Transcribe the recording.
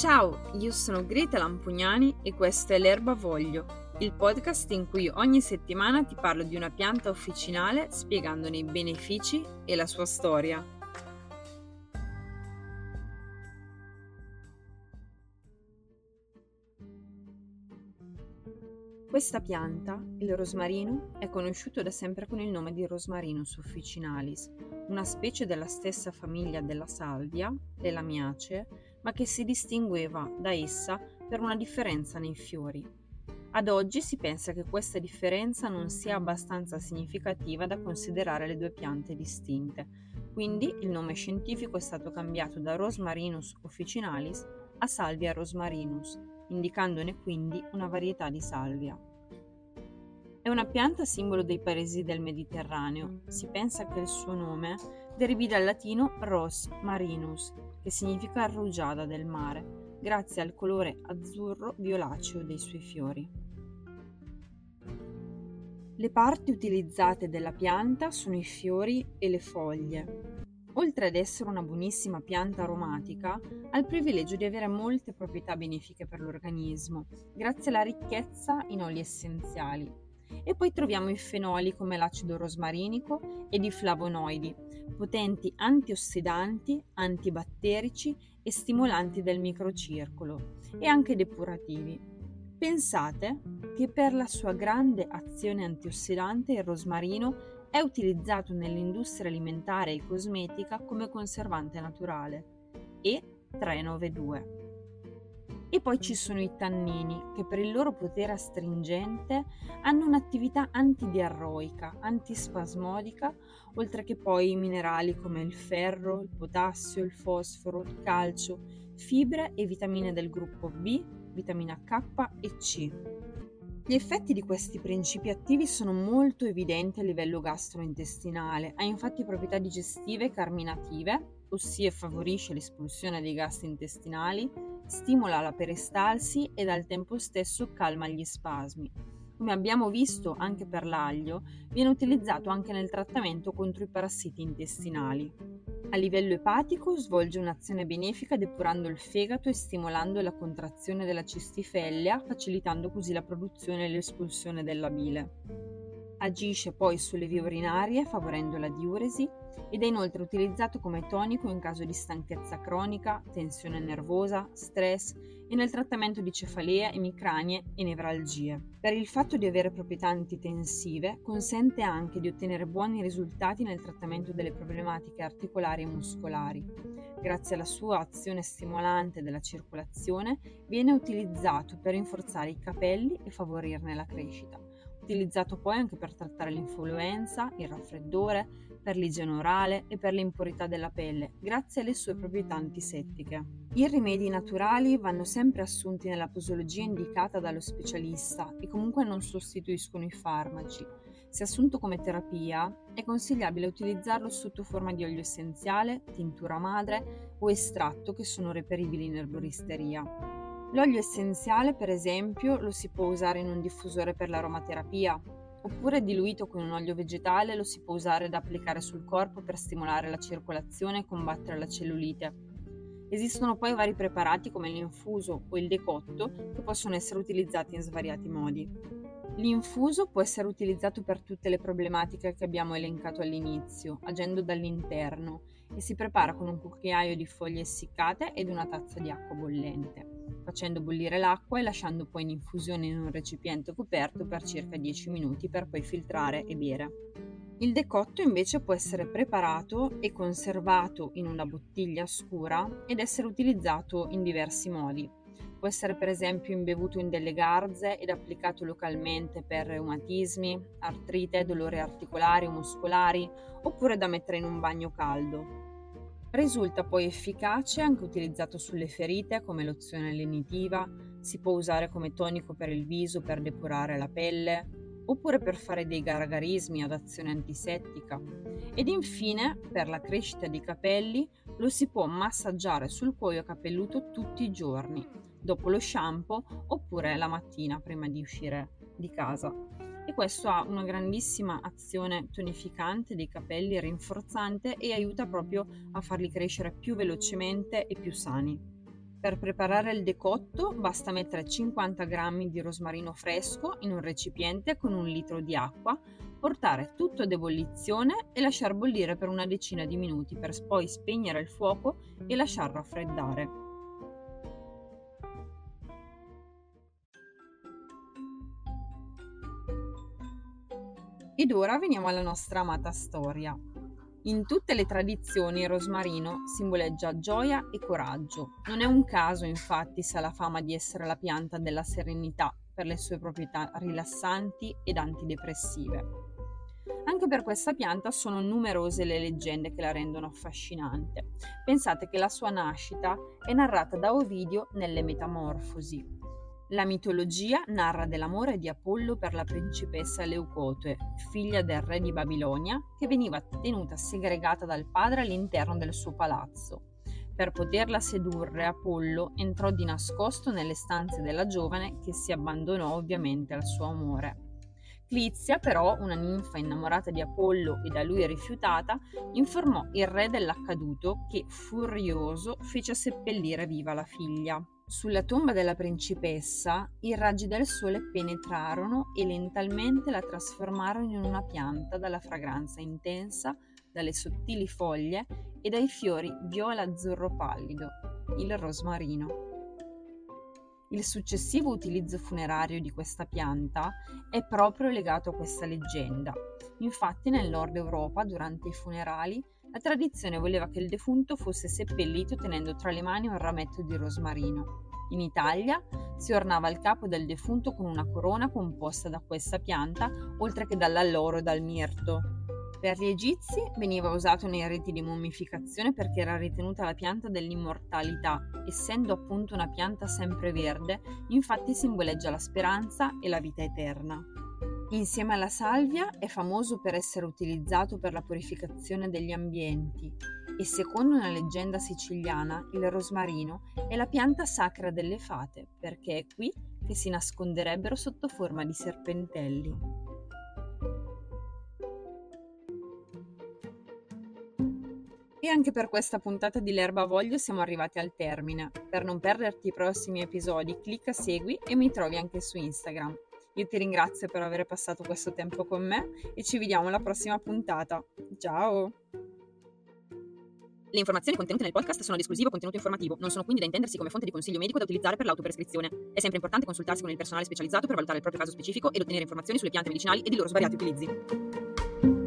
Ciao, io sono Greta Lampugnani e questo è L'Erba Voglio, il podcast in cui ogni settimana ti parlo di una pianta officinale spiegandone i benefici e la sua storia. Questa pianta, il rosmarino, è conosciuto da sempre con il nome di Rosmarinus officinalis, una specie della stessa famiglia della salvia, le lamiacee, ma che si distingueva da essa per una differenza nei fiori. Ad oggi si pensa che questa differenza non sia abbastanza significativa da considerare le due piante distinte, quindi il nome scientifico è stato cambiato da Rosmarinus officinalis a Salvia rosmarinus, indicandone quindi una varietà di salvia. È una pianta simbolo dei paesi del Mediterraneo. Si pensa che il suo nome derivi dal latino ros marinus, che significa rugiada del mare, grazie al colore azzurro violaceo dei suoi fiori. Le parti utilizzate della pianta sono i fiori e le foglie. Oltre ad essere una buonissima pianta aromatica, ha il privilegio di avere molte proprietà benefiche per l'organismo, grazie alla ricchezza in oli essenziali. E poi troviamo i fenoli come l'acido rosmarinico ed i flavonoidi, potenti antiossidanti, antibatterici e stimolanti del microcircolo e anche depurativi. Pensate che per la sua grande azione antiossidante il rosmarino è utilizzato nell'industria alimentare e cosmetica come conservante naturale E392. E poi ci sono i tannini, che per il loro potere astringente hanno un'attività antidiarroica, antispasmodica, oltre che poi i minerali come il ferro, il potassio, il fosforo, il calcio, fibre e vitamine del gruppo B, vitamina K e C. Gli effetti di questi principi attivi sono molto evidenti a livello gastrointestinale, ha infatti proprietà digestive e carminative, ossia favorisce l'espulsione dei gas intestinali, stimola la peristalsi ed al tempo stesso calma gli spasmi. Come abbiamo visto anche per l'aglio, viene utilizzato anche nel trattamento contro i parassiti intestinali. A livello epatico svolge un'azione benefica depurando il fegato e stimolando la contrazione della cistifellea, facilitando così la produzione e l'espulsione della bile. Agisce poi sulle vie urinarie favorendo la diuresi ed è inoltre utilizzato come tonico in caso di stanchezza cronica, tensione nervosa, stress e nel trattamento di cefalee, emicranie e nevralgie. Per il fatto di avere proprietà antitensive, consente anche di ottenere buoni risultati nel trattamento delle problematiche articolari e muscolari. Grazie alla sua azione stimolante della circolazione, viene utilizzato per rinforzare i capelli e favorirne la crescita utilizzato poi anche per trattare l'influenza, il raffreddore, per l'igiene orale e per l'impurità della pelle, grazie alle sue proprietà antisettiche. I rimedi naturali vanno sempre assunti nella posologia indicata dallo specialista e comunque non sostituiscono i farmaci. Se assunto come terapia, è consigliabile utilizzarlo sotto forma di olio essenziale, tintura madre o estratto che sono reperibili in erboristeria. L'olio essenziale, per esempio, lo si può usare in un diffusore per l'aromaterapia, oppure diluito con un olio vegetale lo si può usare da applicare sul corpo per stimolare la circolazione e combattere la cellulite. Esistono poi vari preparati come l'infuso o il decotto che possono essere utilizzati in svariati modi. L'infuso può essere utilizzato per tutte le problematiche che abbiamo elencato all'inizio, agendo dall'interno, e si prepara con un cucchiaio di foglie essiccate ed una tazza di acqua bollente facendo bollire l'acqua e lasciando poi in infusione in un recipiente coperto per circa 10 minuti per poi filtrare e bere. Il decotto invece può essere preparato e conservato in una bottiglia scura ed essere utilizzato in diversi modi. Può essere per esempio imbevuto in delle garze ed applicato localmente per reumatismi, artrite, dolori articolari o muscolari, oppure da mettere in un bagno caldo. Risulta poi efficace anche utilizzato sulle ferite come lozione lenitiva, si può usare come tonico per il viso per depurare la pelle, oppure per fare dei gargarismi ad azione antisettica. Ed infine, per la crescita dei capelli, lo si può massaggiare sul cuoio capelluto tutti i giorni, dopo lo shampoo oppure la mattina prima di uscire di casa e questo ha una grandissima azione tonificante dei capelli, rinforzante e aiuta proprio a farli crescere più velocemente e più sani. Per preparare il decotto basta mettere 50 g di rosmarino fresco in un recipiente con un litro di acqua, portare tutto ad ebollizione e lasciar bollire per una decina di minuti per poi spegnere il fuoco e lasciar raffreddare. Ed ora veniamo alla nostra amata storia. In tutte le tradizioni il rosmarino simboleggia gioia e coraggio. Non è un caso, infatti, se ha la fama di essere la pianta della serenità per le sue proprietà rilassanti ed antidepressive. Anche per questa pianta sono numerose le leggende che la rendono affascinante. Pensate che la sua nascita è narrata da Ovidio nelle Metamorfosi, la mitologia narra dell'amore di Apollo per la principessa Leucote, figlia del re di Babilonia, che veniva tenuta segregata dal padre all'interno del suo palazzo. Per poterla sedurre, Apollo entrò di nascosto nelle stanze della giovane che si abbandonò ovviamente al suo amore. Clizia, però, una ninfa innamorata di Apollo e da lui rifiutata, informò il re dell'accaduto che, furioso, fece seppellire viva la figlia. Sulla tomba della principessa i raggi del sole penetrarono e lentamente la trasformarono in una pianta dalla fragranza intensa, dalle sottili foglie e dai fiori viola-azzurro pallido, il rosmarino. Il successivo utilizzo funerario di questa pianta è proprio legato a questa leggenda. Infatti nel nord Europa, durante i funerali, la tradizione voleva che il defunto fosse seppellito tenendo tra le mani un rametto di rosmarino. In Italia si ornava il capo del defunto con una corona composta da questa pianta, oltre che dall'alloro e dal mirto. Per gli egizi veniva usato nei riti di mummificazione perché era ritenuta la pianta dell'immortalità, essendo appunto una pianta sempreverde, infatti simboleggia la speranza e la vita eterna. Insieme alla salvia è famoso per essere utilizzato per la purificazione degli ambienti e secondo una leggenda siciliana il rosmarino è la pianta sacra delle fate perché è qui che si nasconderebbero sotto forma di serpentelli. E anche per questa puntata di L'erba voglio siamo arrivati al termine. Per non perderti i prossimi episodi, clicca segui e mi trovi anche su Instagram. Io ti ringrazio per aver passato questo tempo con me e ci vediamo alla prossima puntata. Ciao! Le informazioni contenute nel podcast sono ad esclusivo contenuto informativo, non sono quindi da intendersi come fonte di consiglio medico da utilizzare per l'autoprescrizione. È sempre importante consultarsi con il personale specializzato per valutare il proprio caso specifico ed ottenere informazioni sulle piante medicinali ed i loro svariati utilizzi.